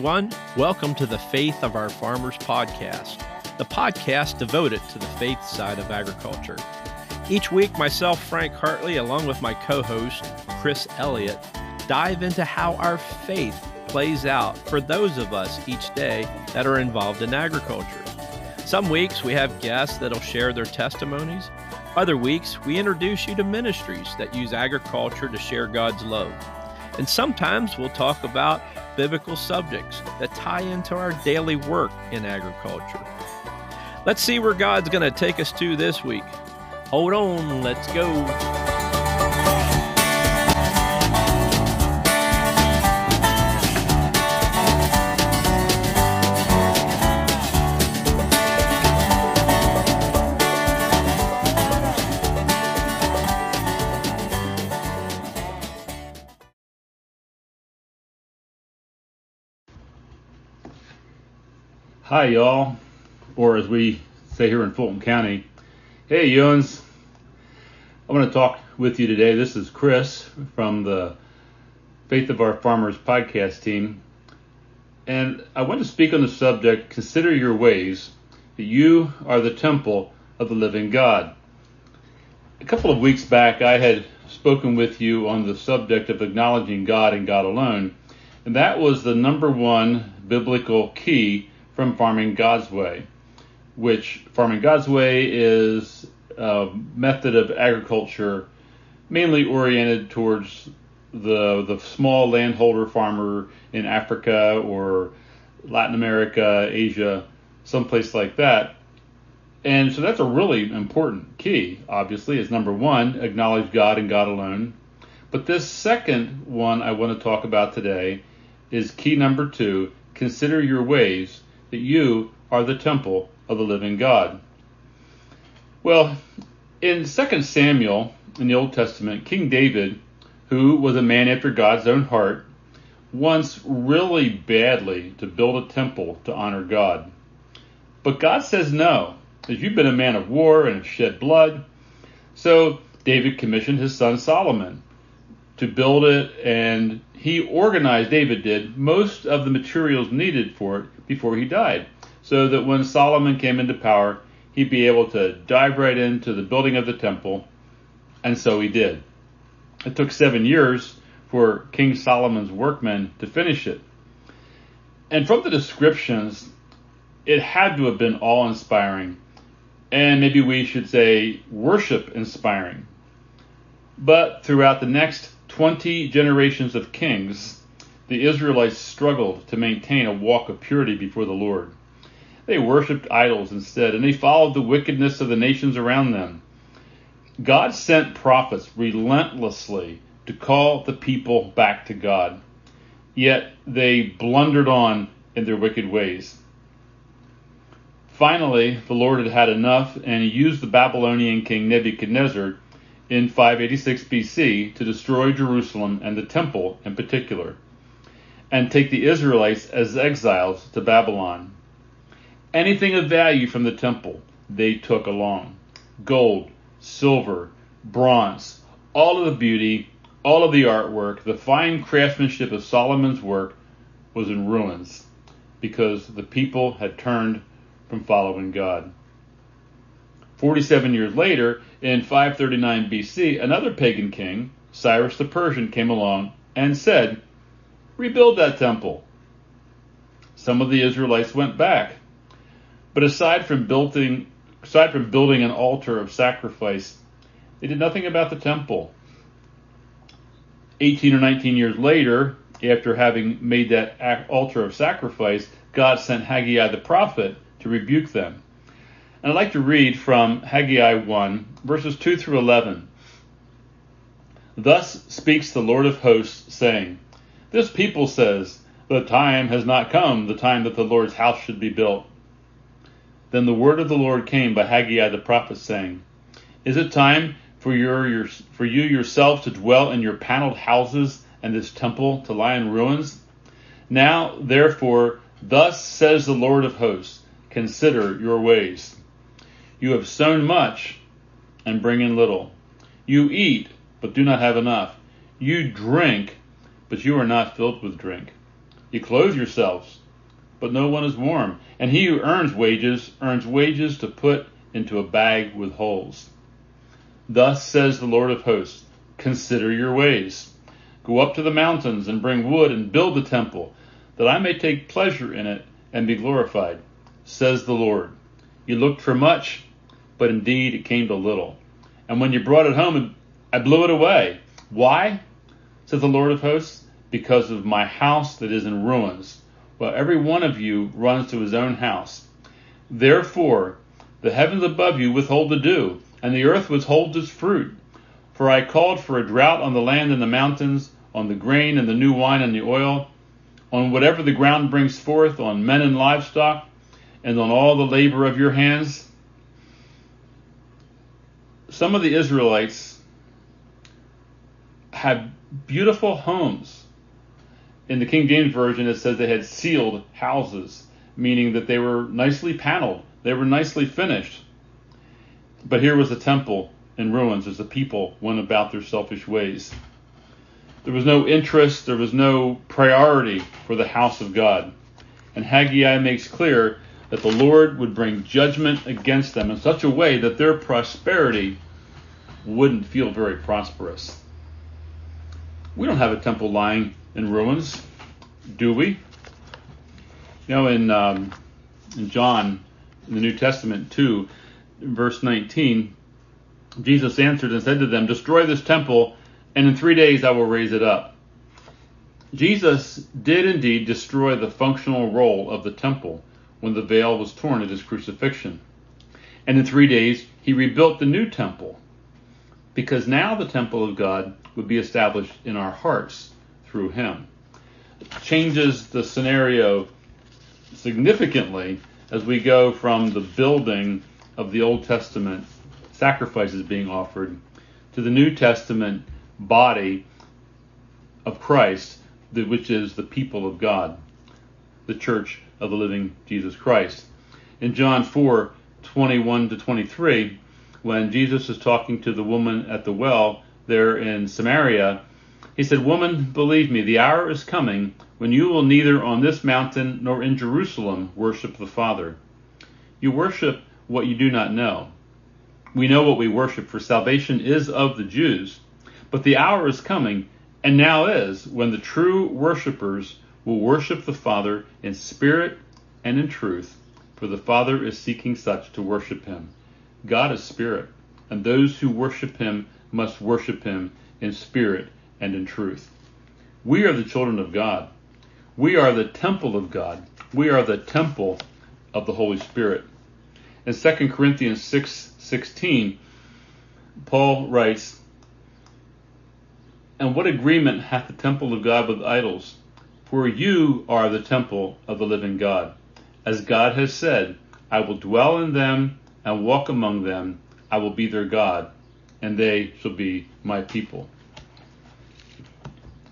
everyone. Welcome to the Faith of Our Farmers podcast, the podcast devoted to the faith side of agriculture. Each week, myself, Frank Hartley, along with my co host, Chris Elliott, dive into how our faith plays out for those of us each day that are involved in agriculture. Some weeks we have guests that'll share their testimonies. Other weeks we introduce you to ministries that use agriculture to share God's love. And sometimes we'll talk about biblical subjects that tie into our daily work in agriculture. Let's see where God's going to take us to this week. Hold on, let's go. Hi, y'all, or as we say here in Fulton County, hey, Ewans. I want to talk with you today. This is Chris from the Faith of Our Farmers podcast team, and I want to speak on the subject Consider Your Ways, that you are the temple of the living God. A couple of weeks back, I had spoken with you on the subject of acknowledging God and God alone, and that was the number one biblical key from Farming God's Way, which Farming God's Way is a method of agriculture mainly oriented towards the the small landholder farmer in Africa or Latin America, Asia, someplace like that. And so that's a really important key, obviously, is number one, acknowledge God and God alone. But this second one I want to talk about today is key number two, consider your ways that you are the temple of the living God. Well, in 2 Samuel in the Old Testament, King David, who was a man after God's own heart, wants really badly to build a temple to honor God. But God says no, as you've been a man of war and have shed blood. So David commissioned his son Solomon to build it, and he organized, David did, most of the materials needed for it before he died, so that when Solomon came into power, he'd be able to dive right into the building of the temple, and so he did. It took seven years for King Solomon's workmen to finish it. And from the descriptions, it had to have been awe inspiring, and maybe we should say worship inspiring. But throughout the next 20 generations of kings, the Israelites struggled to maintain a walk of purity before the Lord. They worshipped idols instead, and they followed the wickedness of the nations around them. God sent prophets relentlessly to call the people back to God, yet they blundered on in their wicked ways. Finally, the Lord had had enough, and he used the Babylonian king Nebuchadnezzar in 586 BC to destroy Jerusalem and the temple in particular, and take the Israelites as exiles to Babylon. Anything of value from the temple they took along gold, silver, bronze, all of the beauty, all of the artwork, the fine craftsmanship of Solomon's work was in ruins because the people had turned from following God. 47 years later, in 539 BC, another pagan king, Cyrus the Persian, came along and said, Rebuild that temple. Some of the Israelites went back. But aside from building, aside from building an altar of sacrifice, they did nothing about the temple. 18 or 19 years later, after having made that altar of sacrifice, God sent Haggai the prophet to rebuke them. And I'd like to read from Haggai 1, verses 2 through 11. Thus speaks the Lord of hosts, saying, This people says, The time has not come, the time that the Lord's house should be built. Then the word of the Lord came by Haggai the prophet, saying, Is it time for, your, your, for you yourselves to dwell in your paneled houses, and this temple to lie in ruins? Now, therefore, thus says the Lord of hosts, Consider your ways. You have sown much and bring in little. You eat, but do not have enough. You drink, but you are not filled with drink. You clothe yourselves, but no one is warm. And he who earns wages earns wages to put into a bag with holes. Thus says the Lord of hosts Consider your ways. Go up to the mountains and bring wood and build the temple, that I may take pleasure in it and be glorified, says the Lord. You looked for much, but indeed it came to little. And when you brought it home, I blew it away. Why? says the Lord of hosts. Because of my house that is in ruins. Well, every one of you runs to his own house. Therefore, the heavens above you withhold the dew, and the earth withholds its fruit. For I called for a drought on the land and the mountains, on the grain and the new wine and the oil, on whatever the ground brings forth, on men and livestock, and on all the labor of your hands. Some of the Israelites had beautiful homes. In the King James Version, it says they had sealed houses, meaning that they were nicely paneled, they were nicely finished. But here was a temple in ruins as the people went about their selfish ways. There was no interest, there was no priority for the house of God. And Haggai makes clear that the Lord would bring judgment against them in such a way that their prosperity wouldn't feel very prosperous. We don't have a temple lying in ruins, do we? You know, in, um, in John, in the New Testament 2, verse 19, Jesus answered and said to them, Destroy this temple, and in three days I will raise it up. Jesus did indeed destroy the functional role of the temple when the veil was torn at his crucifixion. And in three days he rebuilt the new temple, because now the temple of God would be established in our hearts through him. It changes the scenario significantly as we go from the building of the Old Testament sacrifices being offered to the New Testament body of Christ, which is the people of God, the church of the living Jesus Christ. In John 4 21 to 23, when Jesus is talking to the woman at the well there in Samaria, he said, Woman, believe me, the hour is coming when you will neither on this mountain nor in Jerusalem worship the Father. You worship what you do not know we know what we worship, for salvation is of the Jews. But the hour is coming, and now is, when the true worshippers will worship the Father in spirit and in truth, for the Father is seeking such to worship him. God is spirit, and those who worship him must worship him in spirit and in truth. We are the children of God. We are the temple of God. We are the temple of the Holy Spirit. In 2 Corinthians 6 16, Paul writes, And what agreement hath the temple of God with idols? For you are the temple of the living God. As God has said, I will dwell in them and walk among them. I will be their God, and they shall be my people.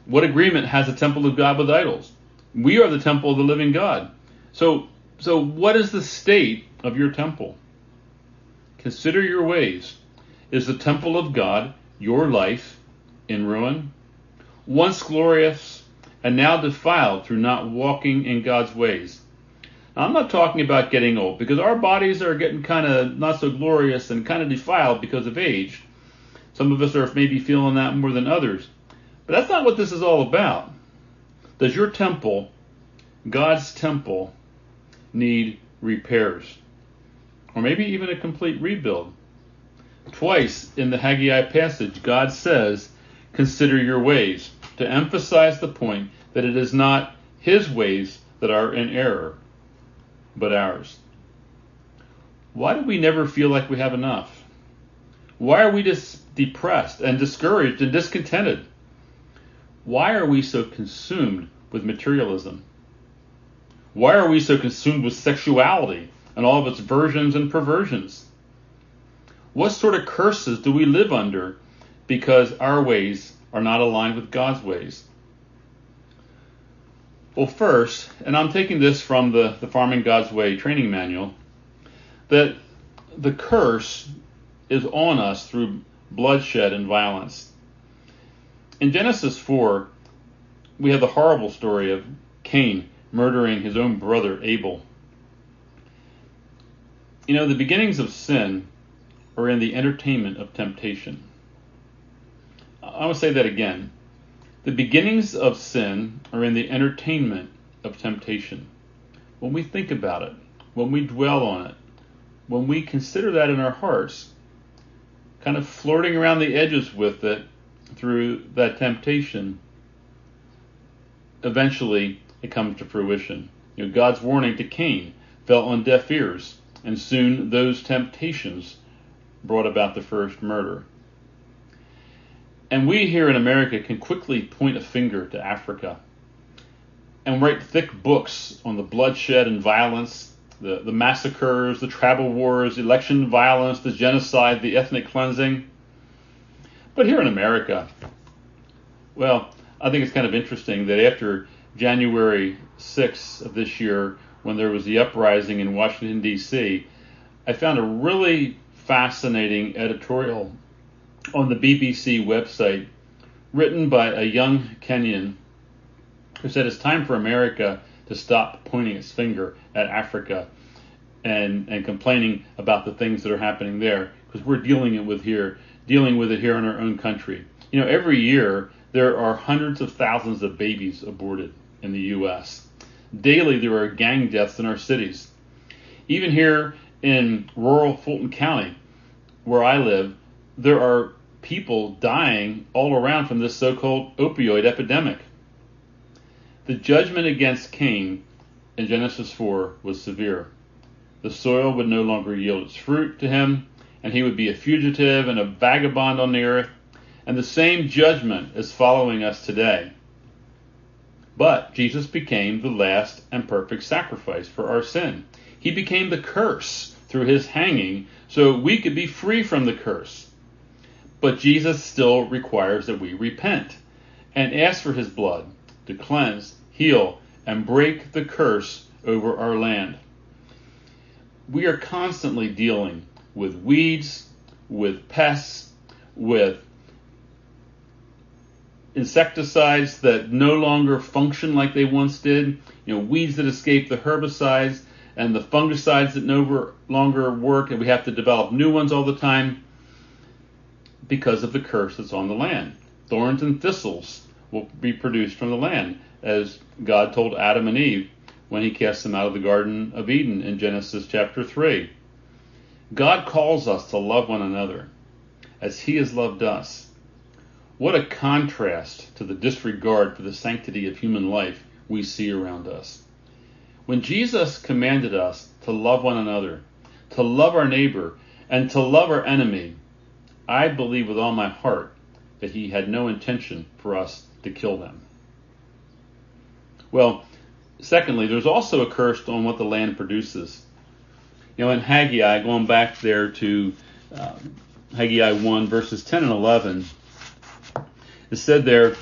What agreement has the temple of God with idols? We are the temple of the living God. So, so what is the state of your temple? Consider your ways. Is the temple of God, your life, in ruin? Once glorious and now defiled through not walking in God's ways. Now, I'm not talking about getting old because our bodies are getting kind of not so glorious and kind of defiled because of age. Some of us are maybe feeling that more than others. But that's not what this is all about. Does your temple, God's temple, need repairs? or maybe even a complete rebuild. Twice in the Haggai passage, God says, Consider your ways, to emphasize the point that it is not His ways that are in error, but ours. Why do we never feel like we have enough? Why are we just depressed and discouraged and discontented? Why are we so consumed with materialism? Why are we so consumed with sexuality and all of its versions and perversions. What sort of curses do we live under because our ways are not aligned with God's ways? Well, first, and I'm taking this from the, the Farming God's Way training manual, that the curse is on us through bloodshed and violence. In Genesis 4, we have the horrible story of Cain murdering his own brother Abel. You know, the beginnings of sin are in the entertainment of temptation. I want to say that again. The beginnings of sin are in the entertainment of temptation. When we think about it, when we dwell on it, when we consider that in our hearts, kind of flirting around the edges with it through that temptation, eventually it comes to fruition. You know, God's warning to Cain fell on deaf ears, and soon those temptations brought about the first murder. And we here in America can quickly point a finger to Africa and write thick books on the bloodshed and violence, the, the massacres, the tribal wars, election violence, the genocide, the ethnic cleansing. But here in America, well, I think it's kind of interesting that after January 6th of this year, when there was the uprising in Washington, D.C., I found a really fascinating editorial on the BBC website written by a young Kenyan who said it's time for America to stop pointing its finger at Africa and, and complaining about the things that are happening there because we're dealing it with here, dealing with it here in our own country. You know, every year there are hundreds of thousands of babies aborted in the U.S. Daily there are gang deaths in our cities. Even here in rural Fulton County, where I live, there are people dying all around from this so called opioid epidemic. The judgment against Cain in Genesis 4 was severe. The soil would no longer yield its fruit to him, and he would be a fugitive and a vagabond on the earth. And the same judgment is following us today. But Jesus became the last and perfect sacrifice for our sin. He became the curse through his hanging so we could be free from the curse. But Jesus still requires that we repent and ask for his blood to cleanse, heal, and break the curse over our land. We are constantly dealing with weeds, with pests, with insecticides that no longer function like they once did, you know, weeds that escape the herbicides and the fungicides that no longer work, and we have to develop new ones all the time because of the curse that's on the land. Thorns and thistles will be produced from the land, as God told Adam and Eve when he cast them out of the Garden of Eden in Genesis chapter 3. God calls us to love one another as he has loved us. What a contrast to the disregard for the sanctity of human life we see around us. When Jesus commanded us to love one another, to love our neighbor, and to love our enemy, I believe with all my heart that he had no intention for us to kill them. Well, secondly, there's also a curse on what the land produces. You know, in Haggai, going back there to uh, Haggai 1, verses 10 and 11, it said there,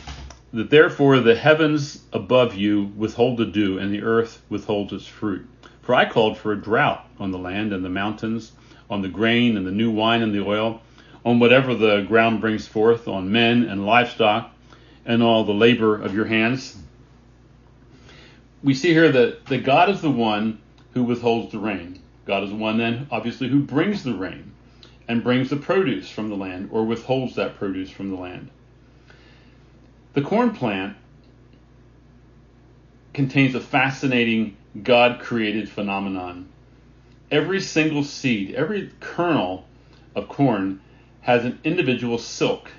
that therefore the heavens above you withhold the dew, and the earth withholds its fruit. For I called for a drought on the land and the mountains, on the grain and the new wine and the oil, on whatever the ground brings forth, on men and livestock, and all the labor of your hands. We see here that, that God is the one who withholds the rain. God is the one then, obviously, who brings the rain and brings the produce from the land or withholds that produce from the land. The corn plant contains a fascinating God created phenomenon. Every single seed, every kernel of corn has an individual silk.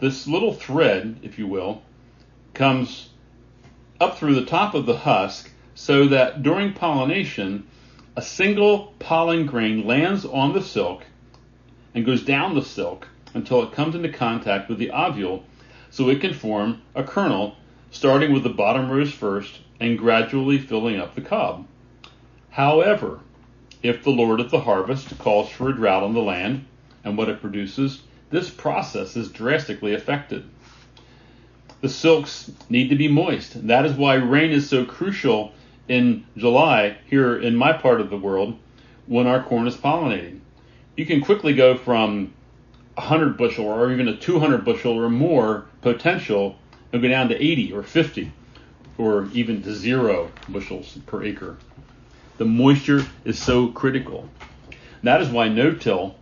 This little thread, if you will, comes up through the top of the husk so that during pollination, a single pollen grain lands on the silk and goes down the silk until it comes into contact with the ovule so it can form a kernel, starting with the bottom rows first and gradually filling up the cob. However, if the Lord of the harvest calls for a drought on the land and what it produces, this process is drastically affected. The silks need to be moist. That is why rain is so crucial in July here in my part of the world when our corn is pollinating. You can quickly go from 100 bushel or even a 200 bushel or more potential and go down to 80 or 50 or even to zero bushels per acre. The moisture is so critical. That is why no-till,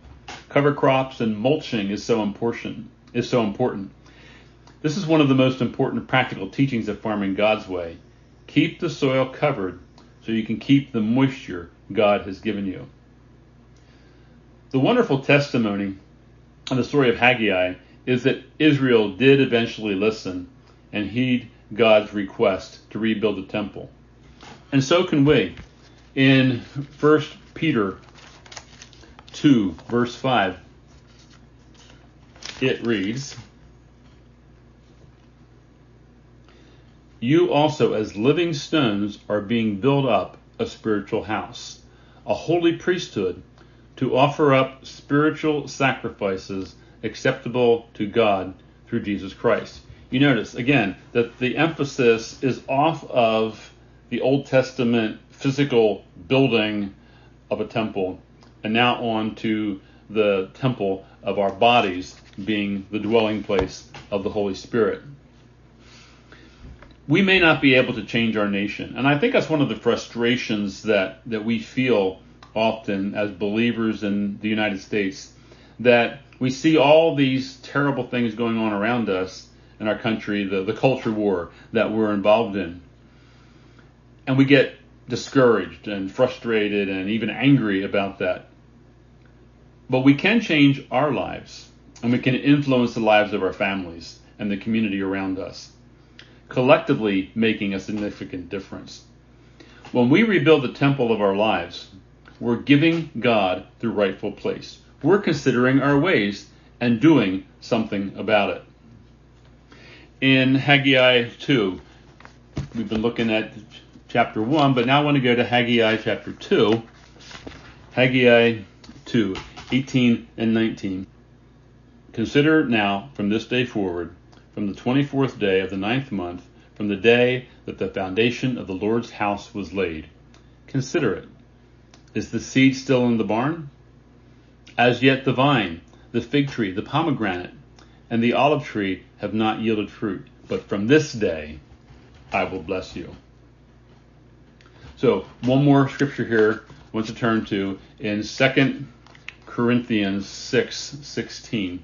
cover crops, and mulching is so important. Is so important. This is one of the most important practical teachings of farming God's way. Keep the soil covered so you can keep the moisture God has given you. The wonderful testimony of the story of Haggai is that Israel did eventually listen and heed God's request to rebuild the temple. And so can we. In 1 Peter 2, verse 5, it reads, You also, as living stones, are being built up a spiritual house, a holy priesthood, to offer up spiritual sacrifices acceptable to God through Jesus Christ. You notice, again, that the emphasis is off of the Old Testament physical building of a temple and now on to the temple of our bodies being the dwelling place of the Holy Spirit we may not be able to change our nation. And I think that's one of the frustrations that, that we feel often as believers in the United States that we see all these terrible things going on around us in our country, the, the culture war that we're involved in. And we get discouraged and frustrated and even angry about that. But we can change our lives and we can influence the lives of our families and the community around us collectively making a significant difference. When we rebuild the temple of our lives, we're giving God the rightful place. We're considering our ways and doing something about it. In Haggai 2, we've been looking at chapter 1, but now I want to go to Haggai chapter 2. Haggai 2, 18 and 19. Consider now from this day forward from the 24th day of the ninth month, from the day that the foundation of the Lord's house was laid. Consider it. Is the seed still in the barn? As yet the vine, the fig tree, the pomegranate, and the olive tree have not yielded fruit, but from this day I will bless you. So, one more scripture here I want to turn to in 2 Corinthians 6 16.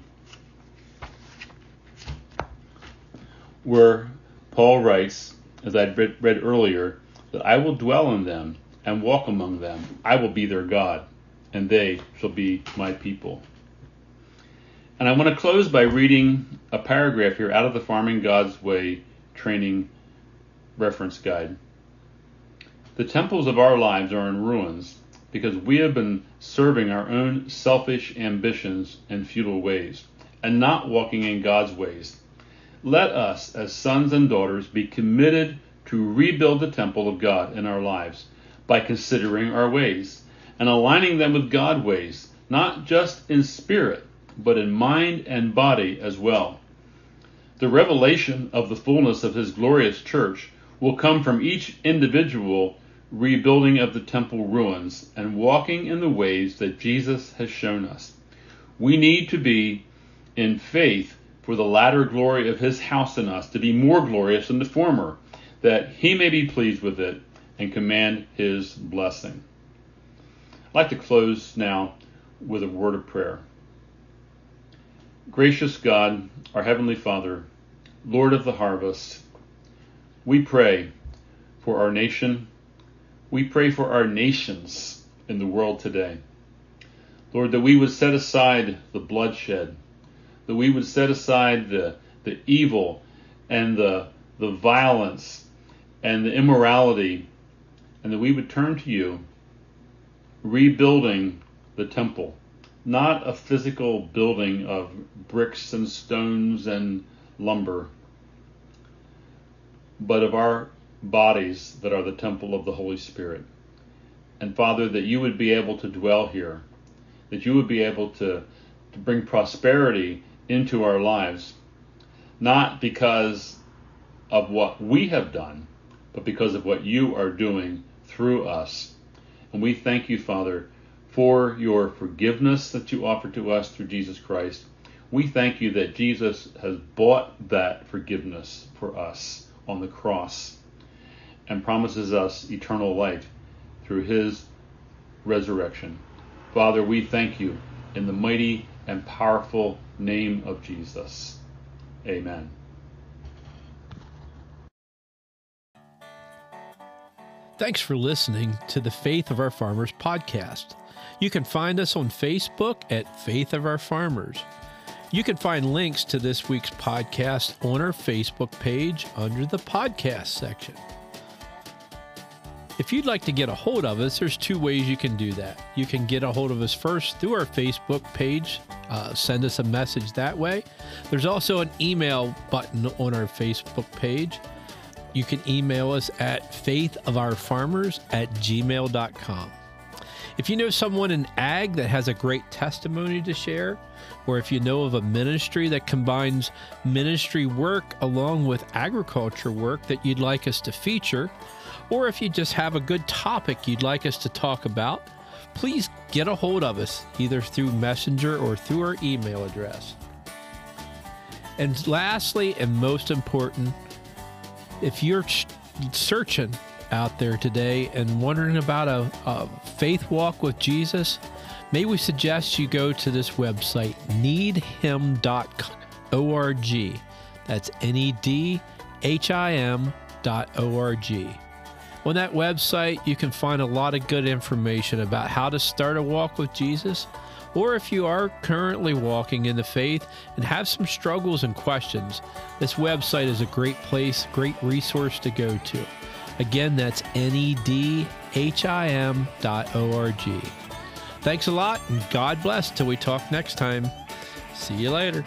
where Paul writes, as I read, read earlier, that I will dwell in them and walk among them. I will be their God, and they shall be my people. And I want to close by reading a paragraph here out of the Farming God's Way training reference guide. The temples of our lives are in ruins because we have been serving our own selfish ambitions and futile ways and not walking in God's ways let us, as sons and daughters, be committed to rebuild the temple of God in our lives by considering our ways and aligning them with God's ways, not just in spirit, but in mind and body as well. The revelation of the fullness of His glorious church will come from each individual rebuilding of the temple ruins and walking in the ways that Jesus has shown us. We need to be in faith for the latter glory of his house in us to be more glorious than the former, that he may be pleased with it and command his blessing. I'd like to close now with a word of prayer. Gracious God, our Heavenly Father, Lord of the harvest, we pray for our nation. We pray for our nations in the world today. Lord, that we would set aside the bloodshed that we would set aside the, the evil and the, the violence and the immorality, and that we would turn to you, rebuilding the temple. Not a physical building of bricks and stones and lumber, but of our bodies that are the temple of the Holy Spirit. And Father, that you would be able to dwell here, that you would be able to, to bring prosperity into our lives, not because of what we have done, but because of what you are doing through us. And we thank you, Father, for your forgiveness that you offer to us through Jesus Christ. We thank you that Jesus has bought that forgiveness for us on the cross. And promises us eternal life through his resurrection. Father, we thank you in the mighty and powerful name of Jesus. Amen. Thanks for listening to the Faith of Our Farmers podcast. You can find us on Facebook at Faith of Our Farmers. You can find links to this week's podcast on our Facebook page under the podcast section. If you'd like to get a hold of us, there's two ways you can do that. You can get a hold of us first through our Facebook page, uh, send us a message that way. There's also an email button on our Facebook page. You can email us at faithofourfarmers at gmail.com. If you know someone in ag that has a great testimony to share, or if you know of a ministry that combines ministry work along with agriculture work that you'd like us to feature, or if you just have a good topic you'd like us to talk about, please get a hold of us either through Messenger or through our email address. And lastly, and most important, if you're searching out there today and wondering about a, a faith walk with Jesus, may we suggest you go to this website, needhim.org. That's N E D H I M dot O-R-G. On that website, you can find a lot of good information about how to start a walk with Jesus, or if you are currently walking in the faith and have some struggles and questions, this website is a great place, great resource to go to. Again, that's needhim dot org. Thanks a lot, and God bless till we talk next time. See you later.